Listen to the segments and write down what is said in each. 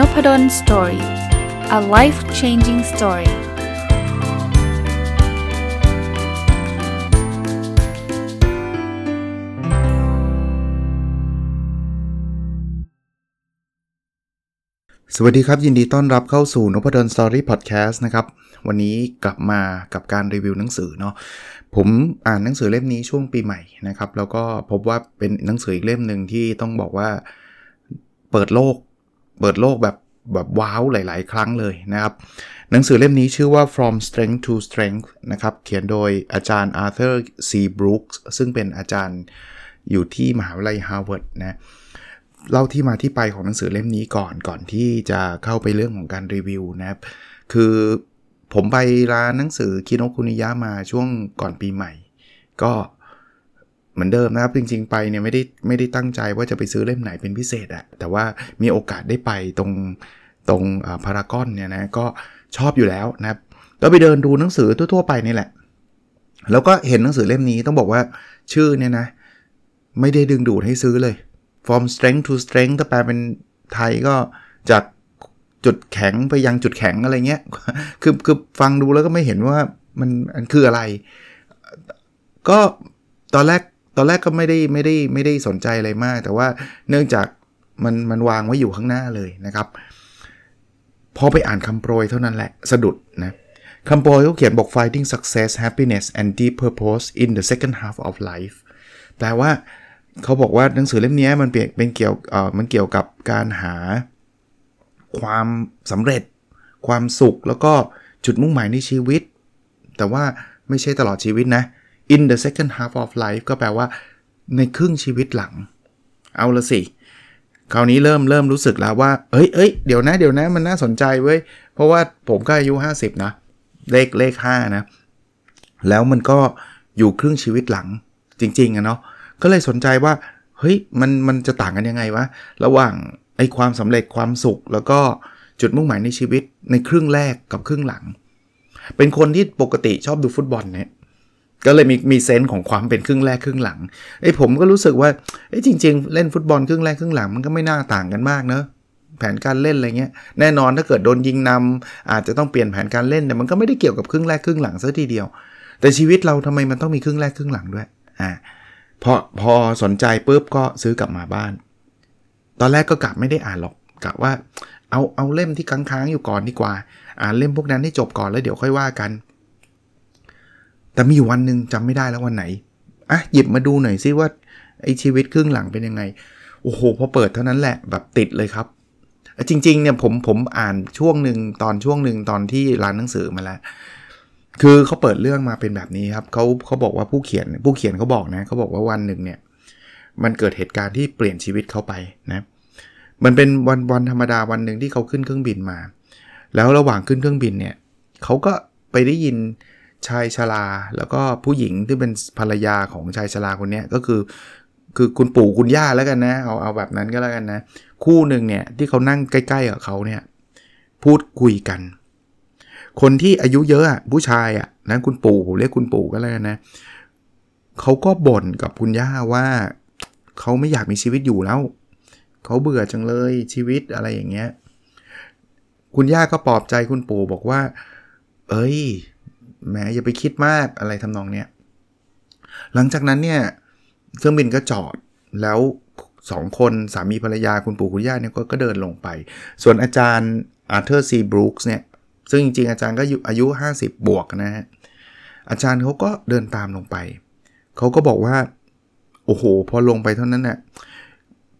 Nopadol Story a life changing story สวัสดีครับ ยินดีต้อนรับเข้าสู่นพดล Story Podcast นะครับ วันนี้กลับมากับการรีวิวหนังสือเนาะผมอ่านหนังสือเล่มนี้ช่วงปีใหม่นะครับ แล้วก็พบว่าเป็นหนังสืออีกเล่มหนึ่งที่ต้องบอกว่าเปิดโลก เปิดโลกแบบแบบ wow หลาย ๆ ครั้งเลยนะครับ หนังสือเล่มนี้ชื่อว่า From Strength to Strength นะครับ เขียนโดยอาจารย์ Arthur C. Brooks ซึ่งเป็นอาจารย์อยู่ที่มหาวิทยาลัยฮาร์วาร์ดนะเล่าที่มาที่ไปของหนังสือเล่มนี้ก่อนก่อนที่จะเข้าไปเรื่องของการรีวิวนะครับ คือผมไปร้านหนังสือคิโนคุนิยะมาช่วงก่อนปีใหม่ ก็ เหมือนเดิมนะครับ จริง ๆ ไปเนี่ยไม่ได้ไม่ได้ตั้งใจว่าจะไปซื้อเล่มไหนเป็นพิเศษอะแต่ว่ามีโอกาสได้ไปตรงตรงพารากอนเนี่ยนะก็ชอบอยู่แล้วนะครับก็ไปเดินดูหนังสือทั่ว ๆ ไปนี่แหละ แล้วก็เห็นหนังสือเล่มนี้ต้องบอกว่าชื่อเนี่ยนะ ไม่ได้ดึงดูดให้ซื้อเลย from strength to strength ถ้าแปลเป็นไทยก็จากจุดแข็งไปยังจุดแข็งอะไรเงี้ย คือคือฟังดูแล้วก็ไม่เห็นว่ามันมันคืออะไร ก็ตอนแรก อนแรกก็ไม่ได้ไม่ได้ไม่ได้สนใจอะไรมาก แต่ว่าเนื่องจากมันมันวางไว้อยู่ข้างหน้าเลยนะครับ พอไปอ่านคำโปรยเท่านั้นแหละสะดุดนะคำโปรยเขาเขียนบอก finding success happiness and deep purpose in the second half of life แปลว่าเขาบอกว่าหนังสือเล่มนี้มันเป็นเกี่ยวเอ่อมันเกี่ยวกับการหาความสำเร็จ ความสุขแล้วก็จุดมุ่งหมายในชีวิต แต่ว่าไม่ใช่ตลอดชีวิตนะ in the second half of life ก็แปลว่าในครึ่งชีวิตหลัง เอาละสิ คราวนี้เริ่มเริ่มรู้สึกแล้วว่า เอ้ยเอ้ยเดี๋ยวนะ เดี๋ยวนะ มันน่าสนใจเว้ย เพราะว่าผมก็อายุ 50 นะ เลขเลข 5 นะ แล้วมันก็อยู่ครึ่งชีวิตหลังจริงๆอะเนาะ ก็เลยสนใจว่า เฮ้ย มันมันจะต่างกันยังไงวะ ระหว่างไอ้ความสำเร็จความสุข แล้วก็จุดมุ่งหมายในชีวิตในครึ่งแรกกับครึ่งหลัง เป็นคนที่ปกติชอบดูฟุตบอลเนี่ย ก็เลยมีมีเซนส์ของความเป็นครึ่งแรกครึ่งหลังไอ้ผมก็รู้สึกว่าไอ้จริง ๆ เล่นฟุตบอลครึ่งแรกครึ่งหลังมันก็ไม่น่าต่างกันมากเนอะแผนการเล่นอะไรเงี้ยแน่นอนถ้าเกิดโดนยิงนำอาจจะต้องเปลี่ยนแผนการเล่นแต่มันก็ไม่ได้เกี่ยวกับครึ่งแรกครึ่งหลังซะทีเดียว แต่ชีวิตเราทำไมมันต้องมีครึ่งแรกครึ่งหลังด้วยอ่าพอพอสนใจปุ๊บก็ซื้อกลับมาบ้าน ตอนแรกก็กลับไม่ได้อ่านหรอกกะว่าเอาเอาเล่มที่ค้างๆอยู่ก่อนดีกว่า อ่านเล่มพวกนั้นให้จบก่อนแล้วเดี๋ยวค่อยว่ากัน แต่มีอยู่วันหนึ่งจำไม่ได้แล้ววันไหนอะหยิบมาดูหน่อยซิว่าไอชีวิตครึ่งหลังเป็นยังไง โอ้โหพอเปิดเท่านั้นแหละแบบติดเลยครับ จริงๆเนี่ยผมผมอ่านช่วงหนึ่งตอนช่วงหนึ่งตอนที่ร้านหนังสือมาแล้ว คือเขาเปิดเรื่องมาเป็นแบบนี้ครับเขาเขาบอกว่าผู้เขียนผู้เขียนเขาบอกนะเขาบอกว่าวันหนึ่งเนี่ยมันเกิดเหตุการณ์ที่เปลี่ยนชีวิตเขาไปนะมันเป็นวันวันธรรมดาวันหนึ่งที่เขาขึ้นเครื่องบินมา แล้วระหว่างขึ้นเครื่องบินเนี่ยเขาก็ไปได้ยิน ชายชรา แล้วก็ผู้หญิงที่เป็นภรรยาของชายชราคนนี้ก็คือ คือคุณปู่คุณย่าแล้วกันนะเอาเอาแบบนั้นก็แล้วกันนะ คู่หนึ่งเนี่ยที่เขานั่งใกล้ๆกับเขาเนี่ยพูดคุยกัน คนที่อายุเยอะผู้ชายอะนะคุณปู่ผมเรียกคุณปู่ก็แล้วกันนะเขาก็บ่นกับคุณย่าว่าเขาไม่อยากมีชีวิตอยู่แล้วเขาเบื่อจังเลยชีวิตอะไรอย่างเงี้ย คุณย่าก็ปลอบใจคุณปู่บอกว่า เอ้ย แม้อย่าไปคิดมากอะไรทำนองเนี้ยหลังจากนั้นเนี่ยเครื่องบินก็จอดแล้วสองคนสามีภรรยาคุณปู่คุณย่าเนี่ยก็เดินลงไป ส่วนอาจารย์อาร์เธอร์ซีบรูคส์เนี่ยซึ่งจริงๆ อาจารย์ก็อายุ 50 บวกนะฮะอาจารย์เขาก็เดินตามลงไป เขาก็บอกว่า โอ้โห พอลงไปเท่านั้นนี่ย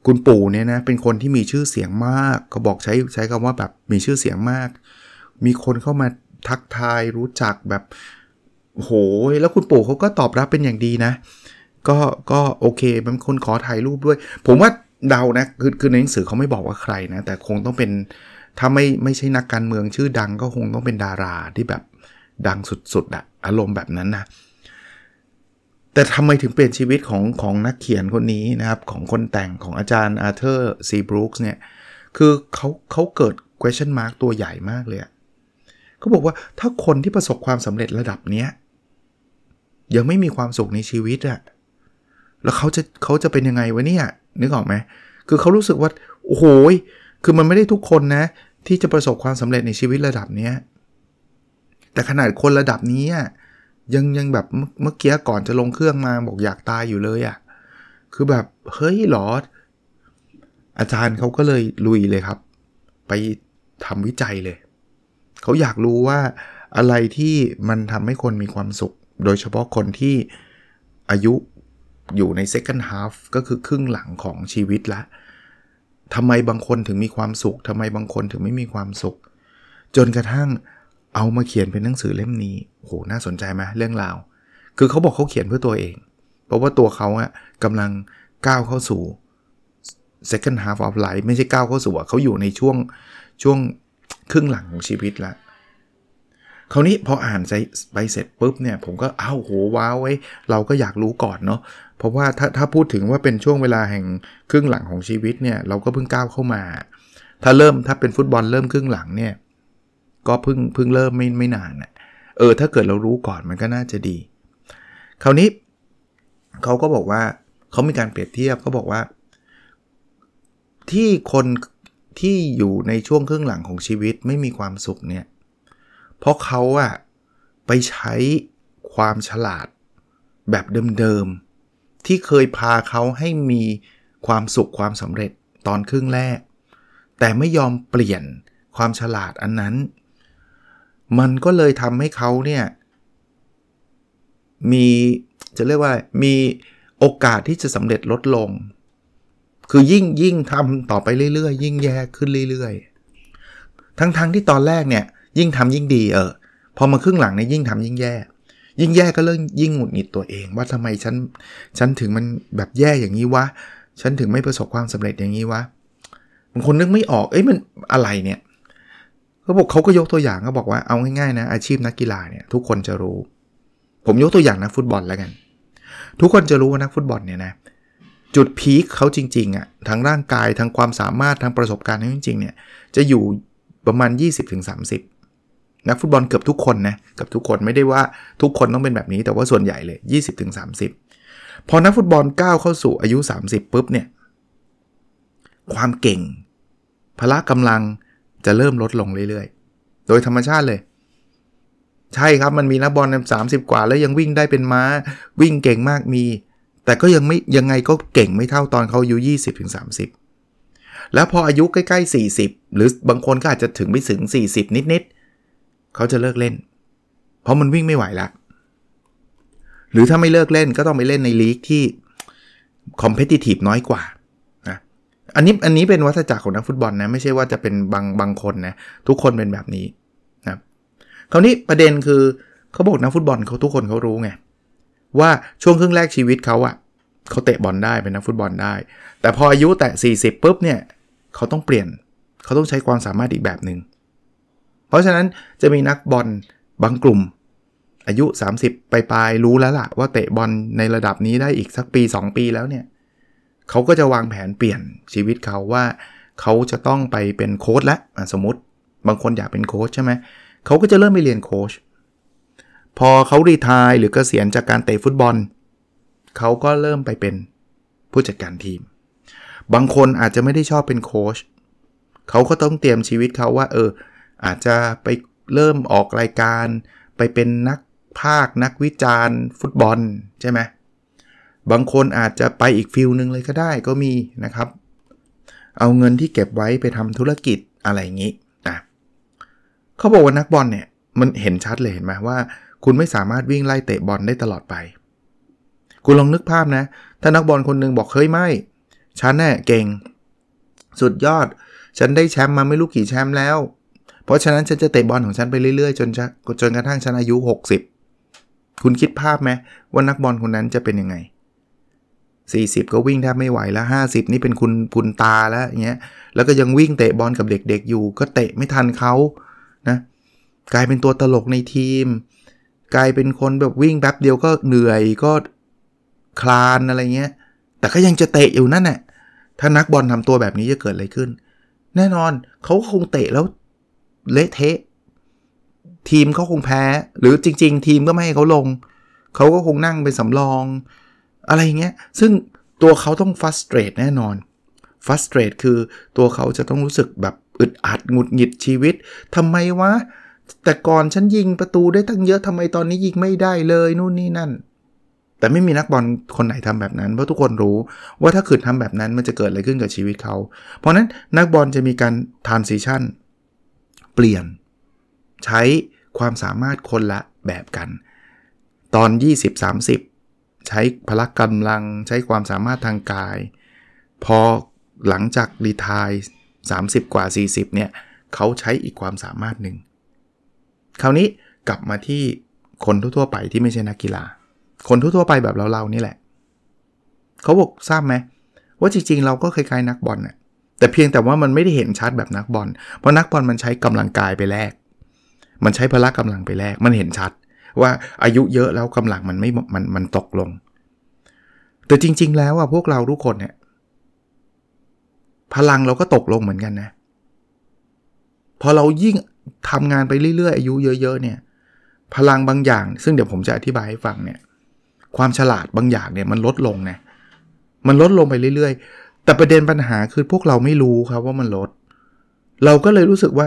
คุณปู่เนี่ยนะเป็นคนที่มีชื่อเสียงมากเขาบอกใช้ใช้คำว่าแบบมีชื่อเสียงมาก มีคนเข้ามา ทักทายรู้จักแบบโหแล้วคุณปู่เขาก็ตอบรับเป็นอย่างดีนะ ก็ก็โอเคเป็นคนขอถ่ายรูปด้วย ผมว่าเดานะคือคือในหนังสือเขาไม่บอกว่าใครนะ แต่คงต้องเป็นถ้าไม่ไม่ใช่นักการเมืองชื่อดังก็คงต้องเป็นดาราที่แบบดังสุดๆอะอารมณ์แบบนั้นนะแต่ทำไมถึงเปลี่ยนชีวิตของของนักเขียนคนนี้นะครับ ของคนแต่งของอาจารย์อาร์เธอร์ซีบรูคส์เนี่ย คือเขาเขาเกิด question mark ตัวใหญ่มากเลยอะ เขาบอกว่าถ้าคนที่ประสบความสำเร็จระดับเนี้ยยังไม่มีความสุขในชีวิตอะแล้วเขาจะเขาจะเป็นยังไงวะเนี่ยนึกออกไหมคือเขารู้สึกว่าโอ้โหคือมันไม่ได้ทุกคนนะ ที่จะประสบความสำเร็จในชีวิตระดับเนี้ยแต่ขนาดคนระดับนี้ยังยังแบบเมื่อกี้ก่อนจะลงเครื่องมาบอกอยากตายอยู่เลยอะ่ะคือแบบเฮ้ยหรออาจารย์เขาก็เลยลุยเลยครับ ไปทำวิจัยเลย เขาอยากรู้ว่าอะไรที่มันทำให้คนมีความสุข โดยเฉพาะคนที่อายุอยู่ใน second half ก็คือครึ่งหลังของชีวิตละทำไมบางคนถึงมีความสุขทำไมบางคนถึงไม่มีความสุข จนกระทั่งเอามาเขียนเป็นหนังสือเล่มนี้โหน่าสนใจไหมเรื่องราว คือเขาบอกเขาเขียนเพื่อตัวเอง เพราะว่าตัวเขาอะกำลังก้าวเข้าสู่ second half of life ไม่ใช่ก้าวเข้าสู่เขาอยู่ในช่วงช่วง ครึ่งหลังของชีวิตแล้วคราวนี้พออ่านไปเสร็จปุ๊บเนี่ยผมก็อ้าวโหว้าวไว้เราก็อยากรู้ก่อนเนาะเพราะว่าถ้าถ้าพูดถึงว่าเป็นช่วงเวลาแห่งครึ่งหลังของชีวิตเนี่ยเราก็เพิ่งก้าวเข้ามา ถ้าเริ่มถ้าเป็นฟุตบอลเริ่มครึ่งหลังเนี่ยก็เพิ่งเพิ่งเริ่มไม่ไม่นานนะเออถ้าเกิดเรารู้ก่อนมันก็น่าจะดี คราวนี้เขาก็บอกว่าเขามีการเปรียบเทียบเขาบอกว่า ที่คน ที่อยู่ในช่วงครึ่งหลังของชีวิตไม่มีความสุขเนี่ย เพราะเขาอะไปใช้ความฉลาดแบบเดิมๆ ที่เคยพาเขาให้มีความสุขความสำเร็จตอนครึ่งแรก แต่ไม่ยอมเปลี่ยนความฉลาดอันนั้น มันก็เลยทำให้เขาเนี่ย มีจะเรียกว่ามีโอกาสที่จะสำเร็จลดลง คือยิ่งยิ่งทำต่อไปเรื่อยๆ ยิ่งแย่ขึ้นเรื่อยๆ ทั้งๆทที่ตอนแรกเนี่ยยิ่งทำยิ่งดีเออ พอมาครึ่งหลังเนี่ยยิ่งทำยิ่งแย่ ยิ่งแย่ก็เริ่มยิ่งหงุดหงิดตัวเอง ว่าทำไมฉันฉันถึงมันแบบแย่อย่างนี้วะฉันถึงไม่ประสบความสำเร็จอย่างนี้วะบางคนนึกไม่ออกเอ้ยมันอะไรเนี่ยเขาบอกเขาก็ยกตัวอย่างเขาบอกว่าเอาง่ายๆนะอาชีพนักกีฬาเนี่ยทุกคนจะรู้ ผมยกตัวอย่างนักฟุตบอลแล้วกัน ทุกคนจะรู้ว่านักฟุตบอลเนี่ยนะ จุดพีคเขาจริงๆอะ่ะทั้งร่างกายทั้งความสามารถทั้งประสบการณ์จริงๆเนี่ยจะอยู่ประมาณ 20-30 นักฟุตบอลเกือบทุกคนนะเกือบทุกคนไม่ได้ว่าทุกคนต้องเป็นแบบนี้แต่ว่าส่วนใหญ่เลย 20-30 พอนักฟุตบอลก้าวเข้าสู่อายุ 30ปุ๊บเนี่ยความเก่ง พละกำลังจะเริ่มลดลงเรื่อยๆ โดยธรรมชาติเลย ใช่ครับมันมีนักบอลสามสิบกว่าแล้วยังวิ่งได้เป็นม้า วิ่งเก่งมากมี แต่ก็ยังไม่ยังไงก็เก่งไม่เท่าตอนเขาอายุ 20-30 แล้วพออายุใกล้ๆ 40 หรือบางคนก็อาจจะถึงไปถึง 40 นิดๆเขาจะเลิกเล่น เพราะมันวิ่งไม่ไหวละ หรือถ้าไม่เลิกเล่นก็ต้องไปเล่นในลีกที่คอมเพติทีฟน้อยกว่านะอันนี้อันนี้เป็นวัฏจักรของนักฟุตบอลนะไม่ใช่ว่าจะเป็นบางบางคนนะทุกคนเป็นแบบนี้นะคราวนี้ประเด็นคือเขาบอกนักฟุตบอลเขาทุกคนเขารู้ไง ว่าช่วงครึ่งแรกชีวิตเขาอะเขาเตะบอลได้เป็นนักฟุตบอลได้ แต่พออายุแตะ 40ปุ๊บเนี่ยเขาต้องเปลี่ยนเขาต้องใช้ความสามารถอีกแบบหนึง่งเพราะฉะนั้นจะมีนักบอลบางกลุ่ม อายุ 30 ไปปลายรู้แล้วล่ะว่าเตะบอลในระดับนี้ได้อีกสักปี 2 ปีแล้วเนี่ยเขาก็จะวางแผนเปลี่ยนชีวิตเขาว่าเขาจะต้องไปเป็นโค้ชล้วสมมติบางคนอยากเป็นโค้ชใช่ไหมเขาก็จะเริ่มไปเรียนโค้ช พอเขารีทายหรือเกษียณจากการเตะฟุตบอล เขาก็เริ่มไปเป็นผู้จัดการทีม บางคนอาจจะไม่ได้ชอบเป็นโค้ชเขาก็ต้องเตรียมชีวิตเขาว่า เออ อาจจะไปเริ่มออกรายการ ไปเป็นนักภาคนักวิจารณ์ ฟุตบอลใช่ไหมบางคนอาจจะไปอีกฟิลหนึ่งเลยก็ได้ก็มีนะครับ เอาเงินที่เก็บไว้ไปทำธุรกิจอะไรอย่างนี้อะเขาบอกว่านักบอลเนี่ยมันเห็นชัดเลยเห็นไหมว่า คุณไม่สามารถวิ่งไล่เตะบอลได้ตลอดไป คุณลองนึกภาพนะ ถ้านักบอลคนนึงบอกเฮ้ยไม่ ฉันน่เก่ง สุดยอด ฉันได้แชมป์มาไม่รู้กี่แชมป์แล้ว เพราะฉะนั้นฉันจะเตะบอลของฉันไปเรื่อยๆ จนจนกระทั่งฉันอายุ 60 คุณคิดภาพไหมว่านักบอลคนนั้นจะเป็นยังไง 40 ก็วิ่งแทบไม่ไหวแล้ว 50 นี่เป็นคุณคุณตาแล้วอย่างเงี้ย แล้วก็ยังวิ่งเตะบอลกับเด็กๆอยู่ ก็เตะไม่ทันเขานะ กลายเป็นตัวตลกในทีม กลายเป็นคนแบบวิ่งแป๊บเดียวก็เหนื่อยก็คลานอะไรเงี้ย แต่ก็ยังจะเตะอยู่นั่นแหละถ้านักบอลทำตัวแบบนี้จะเกิดอะไรขึ้น แน่นอนเขาคงเตะแล้วเละเทะ ทีมเขาคงแพ้ หรือจริง ๆ ทีมก็ไม่ให้เขาลง เขาก็คงนั่งเป็นสำรอง อะไรเงี้ย ซึ่งตัวเขาต้องฟัสเตรตแน่นอน frustrate คือตัวเขาจะต้องรู้สึกแบบอึดอัดหงุดหงิดชีวิตทำไมวะ แต่ก่อนฉันยิงประตูได้ตั้งเยอะทำไมตอนนี้ยิงไม่ได้เลยนู่นนี่นั่น แต่ไม่มีนักบอลคนไหนทำแบบนั้นเพราะทุกคนรู้ว่าถ้าขืนทำแบบนั้นมันจะเกิดอะไรขึ้นกับชีวิตเขา เพราะนั้นนักบอลจะมีการ transition เปลี่ยน ใช้ความสามารถคนละแบบกัน ตอน 20-30 ใช้พละกำลังใช้ความสามารถทางกาย พอหลังจากรีทาย 30 กว่า 40 เนี่ย เขาใช้อีกความสามารถหนึ่ง คราวนี้กลับมาที่คนทั่วๆไปที่ไม่ใช่นักกีฬา คนทั่วๆไปแบบเราๆนี่แหละ เขาบอกทราบไหมว่าจริงๆ เราก็คล้ายๆนักบอลน่ะแต่เพียงแต่ว่ามันไม่ได้เห็นชัดแบบนักบอล เพราะนักบอลมันใช้กำลังกายไปแลก มันใช้พละกำลังไปแลก มันเห็นชัด ว่าอายุเยอะแล้วกำลังมันไม่ มัน มันตกลง แต่จริง ๆ แล้วอะพวกเราทุกคนเนี่ย พลังเราก็ตกลงเหมือนกันนะ พอเรายิ่ง ทำงานไปเรื่อยๆอายุเยอะ ๆ เนี่ย พลังบางอย่าง ซึ่งเดี๋ยวผมจะอธิบายให้ฟังเนี่ย ความฉลาดบางอย่างเนี่ยมันลดลงนะมันลดลงไปเรื่อย ๆ แต่ประเด็นปัญหาคือพวกเราไม่รู้ครับว่ามันลด เราก็เลยรู้สึกว่า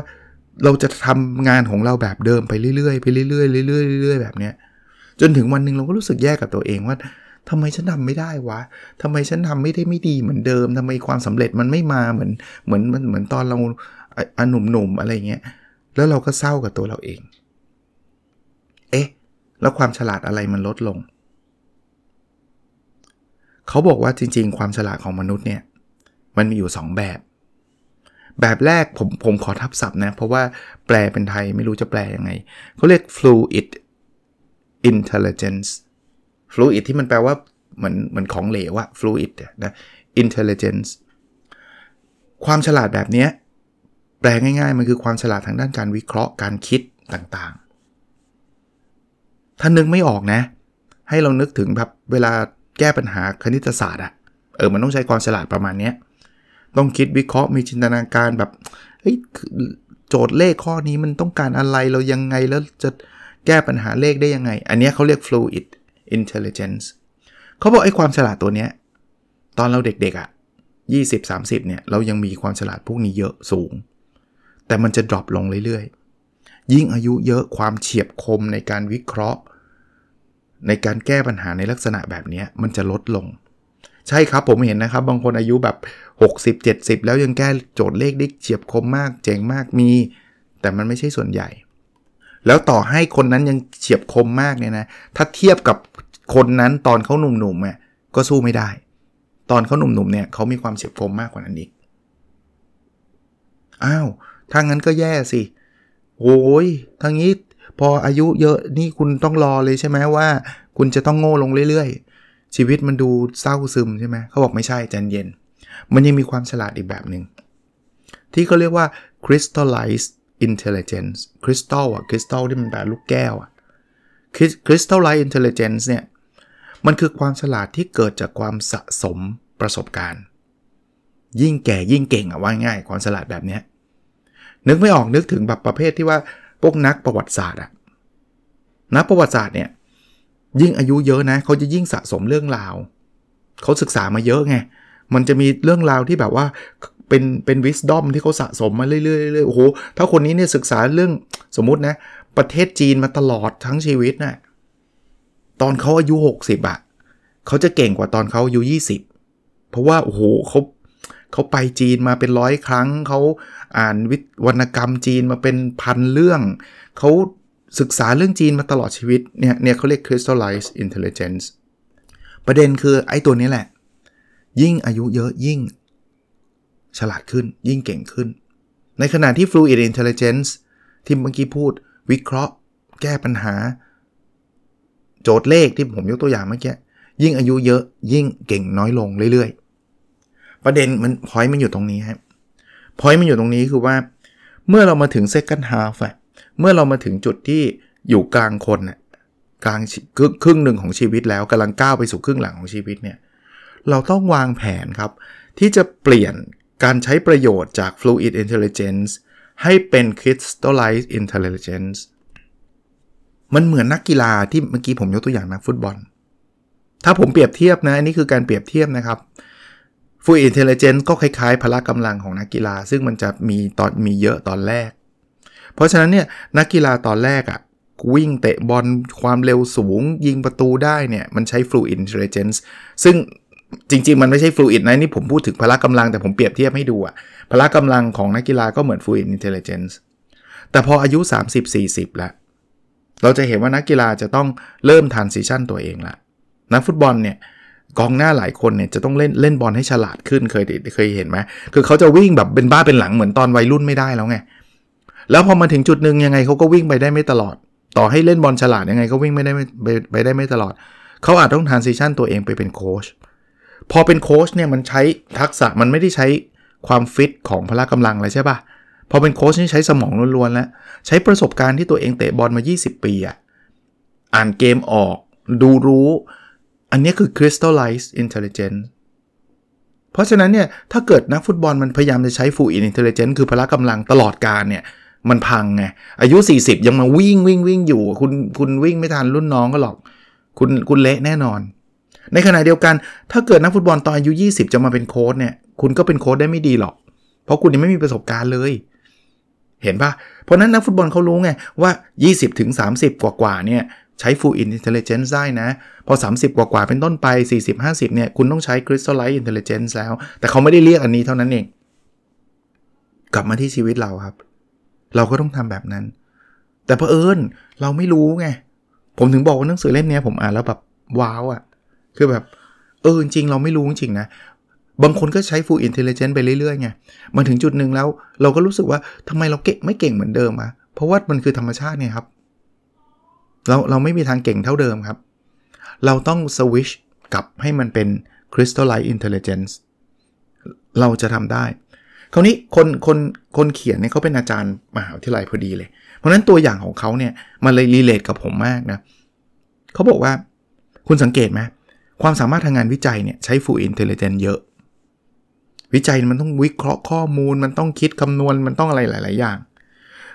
เราจะทำงานของเราแบบเดิมไปเรื่อยๆไปเรื่อยๆเรื่อยๆเรื่อยๆแบบเนี้ยจนถึงวันหนึ่งเราก็รู้สึกแย่กับตัวเองว่าทำไมฉันทาไม่ได้วะทำไมฉันทำไม่ได้ไม่ดีเหมือนเดิมทำไมความสำเร็จมันไม่มาเหมือนเหมือนมันเหมือนตอนเราอหนุ่มๆอะไรเงี้ย แล้วเราก็เศร้ากับตัวเราเอง เอ๊ะ แล้วความฉลาดอะไรมันลดลง เขาบอกว่าจริง ๆ ความฉลาดของมนุษย์เนี่ย มันมีอยู่ 2 แบบ แบบแรกผมผมขอทับศัพท์นะ เพราะว่าแปลเป็นไทยไม่รู้จะแปลยังไง เขาเรียก fluid intelligence fluid ที่มันแปลว่าเหมือนเหมือนของเหลวอะ fluid นะ intelligence ความฉลาดแบบเนี้ย แปลง่ายๆ มันคือความฉลาดทางด้านการวิเคราะห์การคิดต่างๆ ถ้านึกไม่ออกนะ ให้เรานึกถึงแบบเวลาแก้ปัญหาคณิตศาสตร์อะเออมันต้องใช้ความฉลาดประมาณนี้ต้องคิดวิเคราะห์มีจินตนาการแบบเฮ้ยโจทย์เลขข้อนี้มันต้องการอะไรเรายังไงแล้วจะแก้ปัญหาเลขได้ยังไง อันนี้เขาเรียก fluid intelligence เขาบอกไอ้ความฉลาดตัวเนี้ยตอนเราเด็กๆอะ่ะ20-30เนี่ยเรายังมีความฉลาดพวกนี้เยอะสูง แต่มันจะดรอปลงเรื่อยๆ ยิ่งอายุเยอะความเฉียบคมในการวิเคราะห์ ในการแก้ปัญหาในลักษณะแบบนี้มันจะลดลง ใช่ครับผมเห็นนะครับ บางคนอายุแบบ 60-70 แล้วยังแก้โจทย์เลขได้เฉียบคมมาก เจ๋งมากมี แต่มันไม่ใช่ส่วนใหญ่ แล้วต่อให้คนนั้นยังเฉียบคมมากเนี่ยนะถ้าเทียบกับคนนั้นตอนเขาหนุ่มๆอะก็สู้ไม่ได้ ตอนเขาหนุ่มๆเนี่ยเขามีความเฉียบคมมากกว่านั้นอีก อ้าว ถ้างั้นก็แย่สิ โอ้ยทางนี้พออายุเยอะนี่คุณต้องรอเลยใช่ไหมว่า คุณจะต้องโง่ลงเรื่อยๆ ชีวิตมันดูเศร้าซึมใช่ไหมเขาบอกไม่ใช่ใจเย็น มันยังมีความฉลาดอีกแบบหนึง่งที่เขาเรียกว่า crystallized intelligence crystal อะ crystal ที่มันแบบลูกแก้วอะ crystallized intelligence เนี่ย มันคือความฉลาดที่เกิดจากความสะสมประสบการณ์ ยิ่งแก่ยิ่งเก่งอะว่าง่ายความฉลาดแบบเนี้ย นึกไม่ออกนึกถึงแบบประเภทที่ว่าพวกนักประวัติศาสตร์อะนักประวัติศาสตร์เนี่ยยิ่งอายุเยอะนะเขาจะยิ่งสะสมเรื่องราวเขาศึกษามาเยอะไงมันจะมีเรื่องราวที่แบบว่าเป็นเป็นวิสดอมที่เขาสะสมมาเรื่อยๆโอ้โหถ้าคนนี้เนี่ยศึกษาเรื่องสมมุตินะ ประเทศจีนมาตลอดทั้งชีวิตนะ่ะตอนเขาอายุ 60อะเขาจะเก่งกว่าตอนเขาอายุ 20 เพราะว่าโอ้โหเขา เขาไปจีนมาเป็นร้อยครั้ง เขาอ่านวิวรรณกรรมจีนมาเป็นพันเรื่อง เขาศึกษาเรื่องจีนมาตลอดชีวิตเนี่ยเนี่ยเขาเรียก crystallized intelligence ประเด็นคือไอ้ตัวนี้แหละ ยิ่งอายุเยอะยิ่งฉลาดขึ้น ยิ่งเก่งขึ้น ในขณะที่ fluid intelligence ที่เมื่อกี้พูดวิเคราะห์ แก้ปัญหา โจทย์เลขที่ผมยกตัวอย่างเมื่อกี้ยิ่งอายุเยอะยิ่งเก่งน้อยลงเรื่อยๆ ประเด็นมันพอยต์มันอยู่ตรงนี้ครับพอยต์มันอยู่ตรงนี้คือว่า เมื่อเรามาถึง second half อะเมื่อเรามาถึงจุดที่อยู่กลางคนน่ะกลางครึ่งหนึ่งของชีวิตแล้วกำลังก้าวไปสู่ครึ่งหลังของชีวิตเนี่ยเราต้องวางแผนครับ ที่จะเปลี่ยนการใช้ประโยชน์จาก fluid intelligence ให้เป็น crystallized intelligence มันเหมือนนักกีฬาที่เมื่อกี้ผมยกตัวอย่างนักฟุตบอล ถ้าผมเปรียบเทียบนะ อันนี้คือการเปรียบเทียบนะครับ Full Intelligence ก็คล้ายๆพละกำลังของนักกีฬา ซึ่งมันจะมีตอนมีเยอะตอนแรก เพราะฉะนั้นเนี่ยนักกีฬาตอนแรกอะ่ะวิ่งเตะบอลความเร็วสูง ยิงประตูได้เนี่ยมันใช้ Fluid Intelligence ซึ่งจริง ๆ มันไม่ใช่ Fluid นะนี่ผมพูดถึงพละกำลังแต่ผมเปรียบเทียบให้ดูอะพละกำลังของนักกีฬาก็เหมือน Fluid Intelligence แต่พออายุ 30-40 แล้ว เราจะเห็นว่านักกีฬาจะต้องเริ่ม transition ตัวเองละนักฟุตบอลเนี่ย กองหน้าหลายคนเนี่ยจะต้องเล่นเล่นบอลให้ฉลาดขึ้นเคยเคยเห็นไหมคือเขาจะวิ่งแบบเป็นบ้าเป็นหลังเหมือนตอนวัยรุ่นไม่ได้แล้วไงแล้วพอมาถึงจุดหนึ่งยังไงเขาก็วิ่งไปได้ไม่ตลอด ต่อให้เล่นบอลฉลาดยังไงก็วิ่งไม่ได้ไปไปได้ไม่ตลอด เขาอาจต้อง transition ตัวเองไปเป็นโค้ชพอเป็นโค้ชเนี่ยมันใช้ทักษะมันไม่ได้ใช้ความฟิตของพละกำลังเลยใช่ปะพอเป็นโค้ชนี่ใช้สมองล้วนๆแล้วใช้ประสบการณ์ที่ตัวเองเตะบอลมา 20 ปีอะอ่านเกมออก ดูรู้ อันนี้คือ crystallize intelligence เพราะฉะนั้นเนี่ยถ้าเกิดนักฟุตบอลมันพยายามจะใช้ full intelligence คือพละกำลังตลอดการเนี่ยมันพังไง อายุ 40 ยังมาวิ่งวิ่งวิ่งอยู่ คุณคุณวิ่งไม่ทันรุ่นน้องก็หรอก คุณคุณเละแน่นอน ในขณะเดียวกัน ถ้าเกิดนักฟุตบอลตอนอายุ 20 จะมาเป็นโค้ชเนี่ย คุณก็เป็นโค้ชได้ไม่ดีหรอก เพราะคุณยังไม่มีประสบการณ์เลย เห็นปะเพราะนั้นนักฟุตบอลเขารู้ไงว่า 20ถึง30 กว่ากว่าเนี่ย ใช้ full intelligence ได้นะ พอ 30 กว่ากว่าเป็นต้นไป 40 50 เนี่ย คุณต้องใช้ crystallize intelligence แล้ว แต่เขาไม่ได้เรียกอันนี้เท่านั้นเอง กลับมาที่ชีวิตเราครับ เราก็ต้องทำแบบนั้น แต่เผอิญเราไม่รู้ไง ผมถึงบอกว่าหนังสือเล่มนี้ผมอ่านแล้วแบบว้าวอะ่ะ คือแบบเออจริงเราไม่รู้จริงนะบางคนก็ใช้ full intelligence ไปเรื่อยๆไงมาถึงจุดหนึ่งแล้วเราก็รู้สึกว่าทำไมเราเก่งไม่เก่งเหมือนเดิมอะเพราะว่ามันคือธรรมชาติเนี่ยครับ เราเราไม่มีทางเก่งเท่าเดิมครับ เราต้องสวิชกลับให้มันเป็น crystalline intelligence เราจะทำได้ คราวนี้คนคนคนเขียนเนี่ยเขาเป็นอาจารย์มหาวิทยาลัยพอดีเลย เพราะนั้นตัวอย่างของเขาเนี่ยมันเลยรีเลทกับผมมากนะเขาบอกว่าคุณสังเกตไหมความสามารถทางงานวิจัยเนี่ยใช้ full intelligence เยอะ วิจัยมันต้องวิเคราะห์ข้อมูล มันต้องคิดคำนวณมันต้องอะไรหลาย ๆ อย่าง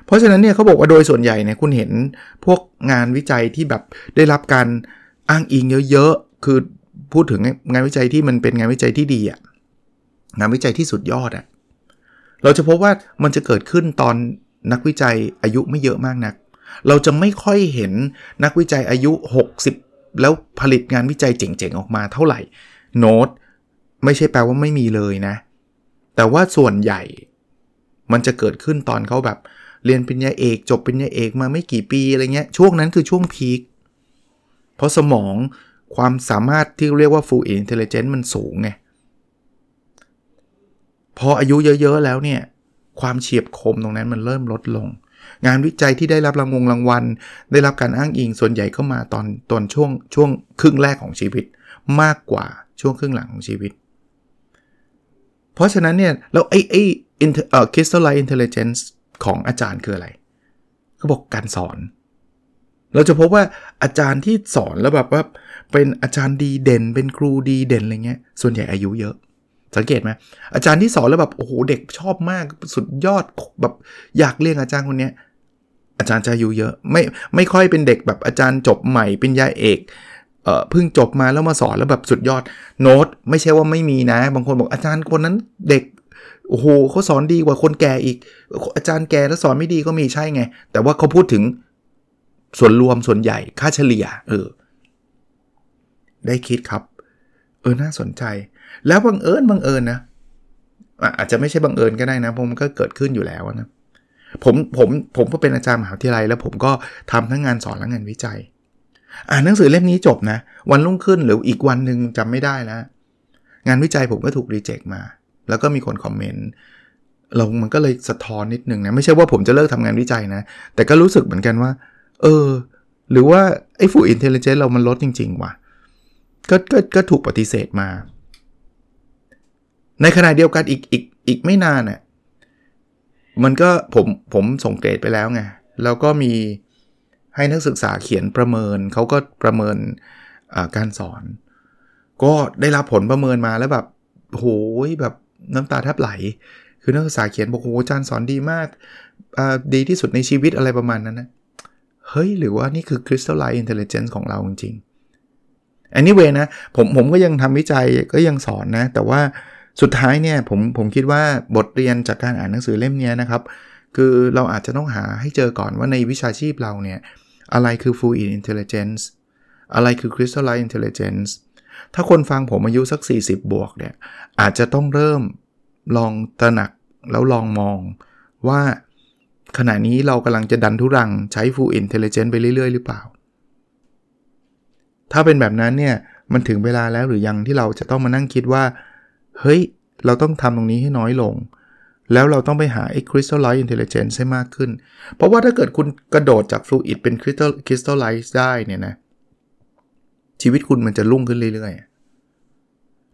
เพราะฉะนั้นเนี่ยเขาบอกว่าโดยส่วนใหญ่เนี่ยคุณเห็นพวกงานวิจัยที่แบบได้รับการอ้างอิงเยอะๆ คือพูดถึงงานวิจัยที่มันเป็นงานวิจัยที่ดีอะงานวิจัยที่สุดยอดอะเราจะพบว่ามันจะเกิดขึ้นตอนนักวิจัยอายุไม่เยอะมากนัก เราจะไม่ค่อยเห็นนักวิจัยอายุ 60 แล้วผลิตงานวิจัยเจ๋งๆออกมาเท่าไหร่ โน้ตไม่ใช่แปลว่าไม่มีเลยนะ แต่ว่าส่วนใหญ่มันจะเกิดขึ้นตอนเขาแบบ เรียนปริญญาเอกจบปริญญาเอกมาไม่กี่ปีอะไรเงี้ยช่วงนั้นคือช่วงพีคเพราะสมองความสามารถที่เรียกว่า full intelligence มันสูงไงพออายุเยอะ ๆ แล้วเนี่ย ความเฉียบคมตรงนั้นมันเริ่มลดลง งานวิจัยที่ได้รับรางวงรางวัล ได้รับการอ้างอิงส่วนใหญ่ก็มาตอนตอนช่วงช่วงครึ่งแรกของชีวิต มากกว่าช่วงครึ่งหลังของชีวิต เพราะฉะนั้นเนี่ยแล้วไอ้ไอ้เอ่อ crystalline intelligence ของอาจารย์คืออะไรเขาบอกการสอน เราจะพบว่าอาจารย์ที่สอนแล้วแบบว่าเป็นอาจารย์ดีเด่น เป็นครูดีเด่นอะไรเงี้ย ส่วนใหญ่อายุเยอะ สังเกตไหมอาจารย์ที่สอนแล้วแบบโอ้โหเด็กชอบมากสุดยอดแบบอยากเรียนอาจารย์คนนี้อาจารย์จะอายุเยอะไม่ไม่ค่อยเป็นเด็กแบบอาจารย์จบใหม่เป็นยาเอกเอ่อเพิ่งจบมาแล้วมาสอนแล้วแบบสุดยอดโน้ตไม่ใช่ว่าไม่มีนะ บางคนบอกอาจารย์คนนั้นเด็ก โอ้โหเขาสอนดีกว่าคนแก่อีก อาจารย์แก่แล้วสอนไม่ดีก็มีใช่ไง แต่ว่าเขาพูดถึงส่วนรวมส่วนใหญ่ค่าเฉลี่ย เออ ได้คิดครับ เออน่าสนใจ แล้วบังเอิญบังเอิญนะอาจจะไม่ใช่บังเอิญก็ได้นะผมก็เกิดขึ้นอยู่แล้วนะผมผมผมก็เป็นอาจารย์มหาวิทยาลัยแล้วผมก็ทำทั้งงานสอนและงานวิจัย อ่านหนังสือเล่มนี้จบนะ วันรุ่งขึ้นหรืออีกวันหนึ่งจำไม่ได้แล้ว งานวิจัยผมก็ถูก reject มา แล้วก็มีคนคอมเมนต์เรามันก็เลยสะท้อนนิดนึงนะ ไม่ใช่ว่าผมจะเลิกทำงานวิจัยนะ แต่ก็รู้สึกเหมือนกันว่า เออ หรือว่า ไอ้ fluid intelligence เรามันลดจริง ๆ ว่ะก็ก็ก็ถูกปฏิเสธมา ในขณะเดียวกันอีกอีกอีกไม่นานน่ะมันก็ผมผมส่งเกรดไปแล้วไง แล้วก็มีให้นักศึกษาเขียนประเมิน เขาก็ประเมินการสอน ก็ได้รับผลประเมินมาแล้วแบบโหยแบบ น้ำตาแทบไหล คือนักศึกษาเขียนบอกโหอาจารย์สอนดีมากดีที่สุดในชีวิตอะไรประมาณนั้นนะเฮ้ย หรือว่านี่คือ crystalline intelligence ของเราจริงๆ anyway นะผมผมก็ยังทำวิจัยก็ยังสอนนะ แต่ว่าสุดท้ายเนี่ยผมผมคิดว่าบทเรียนจากการอ่านหนังสือเล่มนี้นะครับ คือเราอาจจะต้องหาให้เจอก่อนว่าในวิชาชีพเราเนี่ย อะไรคือ fluid intelligence อะไรคือ crystalline intelligence ถ้าคนฟังผมอายุสัก 40 บวกเนี่ย อาจจะต้องเริ่มลองตระหนักแล้วลองมองว่าขณะนี้เรากำลังจะดันทุรังใช้ full intelligence ไปเรื่อย ๆ หรือเปล่า ถ้าเป็นแบบนั้นเนี่ย มันถึงเวลาแล้วหรือยังที่เราจะต้องมานั่งคิดว่า เฮ้ย เราต้องทำตรงนี้ให้น้อยลง แล้วเราต้องไปหาไอ้ crystalline intelligence ให้มากขึ้น เพราะว่าถ้าเกิดคุณกระโดดจาก fluid เป็น crystal crystallize ได้เนี่ยนะชีวิตคุณมันจะรุ่งขึ้นเรื่อยๆ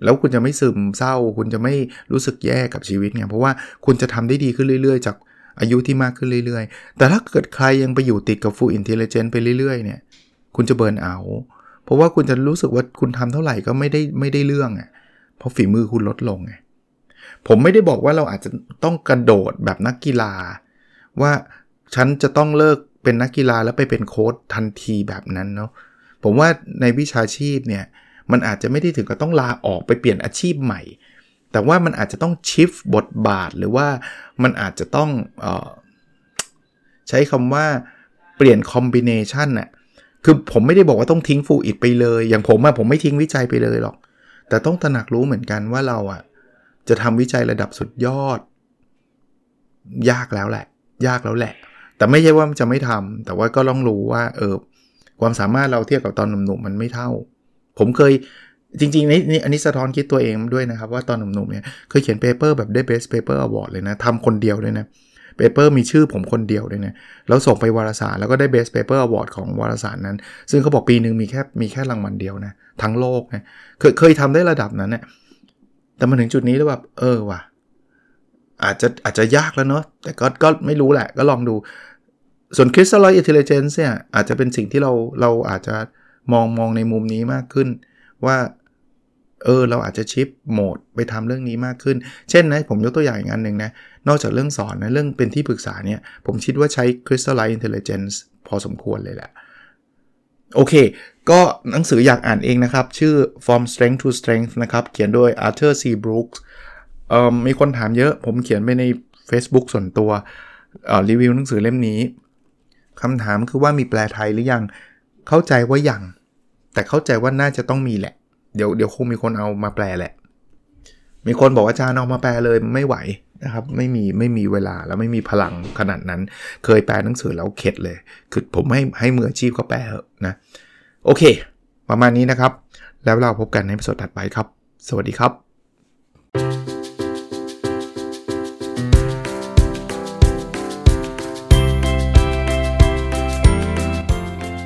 แล้วคุณจะไม่ซึมเศร้า คุณจะไม่รู้สึกแย่กับชีวิตไงเพราะว่าคุณจะทำได้ดีขึ้นเรื่อย ๆ จากอายุที่มากขึ้นเรื่อย ๆ แต่ถ้าเกิดใครยังไปอยู่ติดกับ full intelligence ไปเรื่อยๆเนี่ยคุณจะเบิร์นเอาเพราะว่าคุณจะรู้สึกว่าคุณทำเท่าไหร่ก็ไม่ได้ไม่ได้เรื่องอะเพราะฝีมือคุณลดลงไงผมไม่ได้บอกว่าเราอาจจะต้องกระโดดแบบนักกีฬา ว่าฉันจะต้องเลิกเป็นนักกีฬาแล้วไปเป็นโค้ชทันทีแบบนั้นเนาะผมว่าในวิชาชีพเนี่ย มันอาจจะไม่ได้ถึงกับต้องลาออกไปเปลี่ยนอาชีพใหม่ แต่ว่ามันอาจจะต้องชิฟบทบาทหรือว่ามันอาจจะต้องออใช้คำว่าเปลี่ยนคอมบิเนชันน่ะคือผมไม่ได้บอกว่าต้องทิ้งฟูอิดไปเลย อย่างผมอะผมไม่ทิ้งวิจัยไปเลยหรอก แต่ต้องตระหนักรู้เหมือนกันว่าเราอะจะทำวิจัยระดับสุดยอด ยากแล้วแหละ ยากแล้วแหละ แต่ไม่ใช่ว่าจะไม่ทำแต่ว่าก็ต้องรู้ว่า เออความสามารถเราเทียบกับตอนหนุ่มๆมันไม่เท่า ผมเคยจริงๆนี่อันนี้สะท้อนคิดตัวเองด้วยนะครับ ว่าตอนหนุ่มๆเนี่ยเคยเขียน paper แบบได้ best paper award เลยนะทำคนเดียวเลยนะ paper มีชื่อผมคนเดียวเลยนะแล้วส่งไปวารสารแล้วก็ได้ best paper award ของวารสารนั้น ซึ่งเขาบอกปีหนึ่งมีแค่มีแค่รางวัลเดียวนะทั้งโลกนะเคยเคยทำได้ระดับนั้นเนะี่ยแต่มาถึงจุดนี้แล้วแบบเออว่ะอาจจะอาจจะยากแล้วเนาะแต่ก็ก็ไม่รู้แหละก็ลองดู ส่วน crystalline intelligence เนี่ยอาจจะเป็นสิ่งที่เราเราอาจจะ มองมองในมุมนี้มากขึ้น ว่าเออเราอาจจะชิปโหมดไปทำเรื่องนี้มากขึ้น เช่นนะผมยกตัวอย่างอีกอันหนึ่งนะ นอกจากเรื่องสอนนะเรื่องเป็นที่ปรึกษาเนี่ย ผมคิดว่าใช้ crystalline intelligence พอสมควรเลยแหละ โอเค ก็หนังสืออยากอ่านเองนะครับ ชื่อ from strength to strength นะครับ เขียนโดย Arthur C. Brooks เอ่อมีคนถามเยอะ ผมเขียนไปใน Facebook ส่วนตัวรีวิวหนังสือเล่มนี้คำถามคือว่ามีแปลไทยหรือยัง เข้าใจว่ายัง แต่เข้าใจว่าน่าจะต้องมีแหละ เดี๋ยวเดี๋ยวคงมีคนเอามาแปลแหละ มีคนบอกว่าอาจารย์เอามาแปลเลยไม่ไหวนะครับไม่มีไม่มีเวลาแล้วไม่มีพลังขนาดนั้น เคยแปลหนังสือแล้วเข็ดเลย คือผมให้ให้มืออาชีพก็แปลนะโอเค ประมาณนี้นะครับ แล้วเราพบกันในสดถัดไปครับ สวัสดีครับ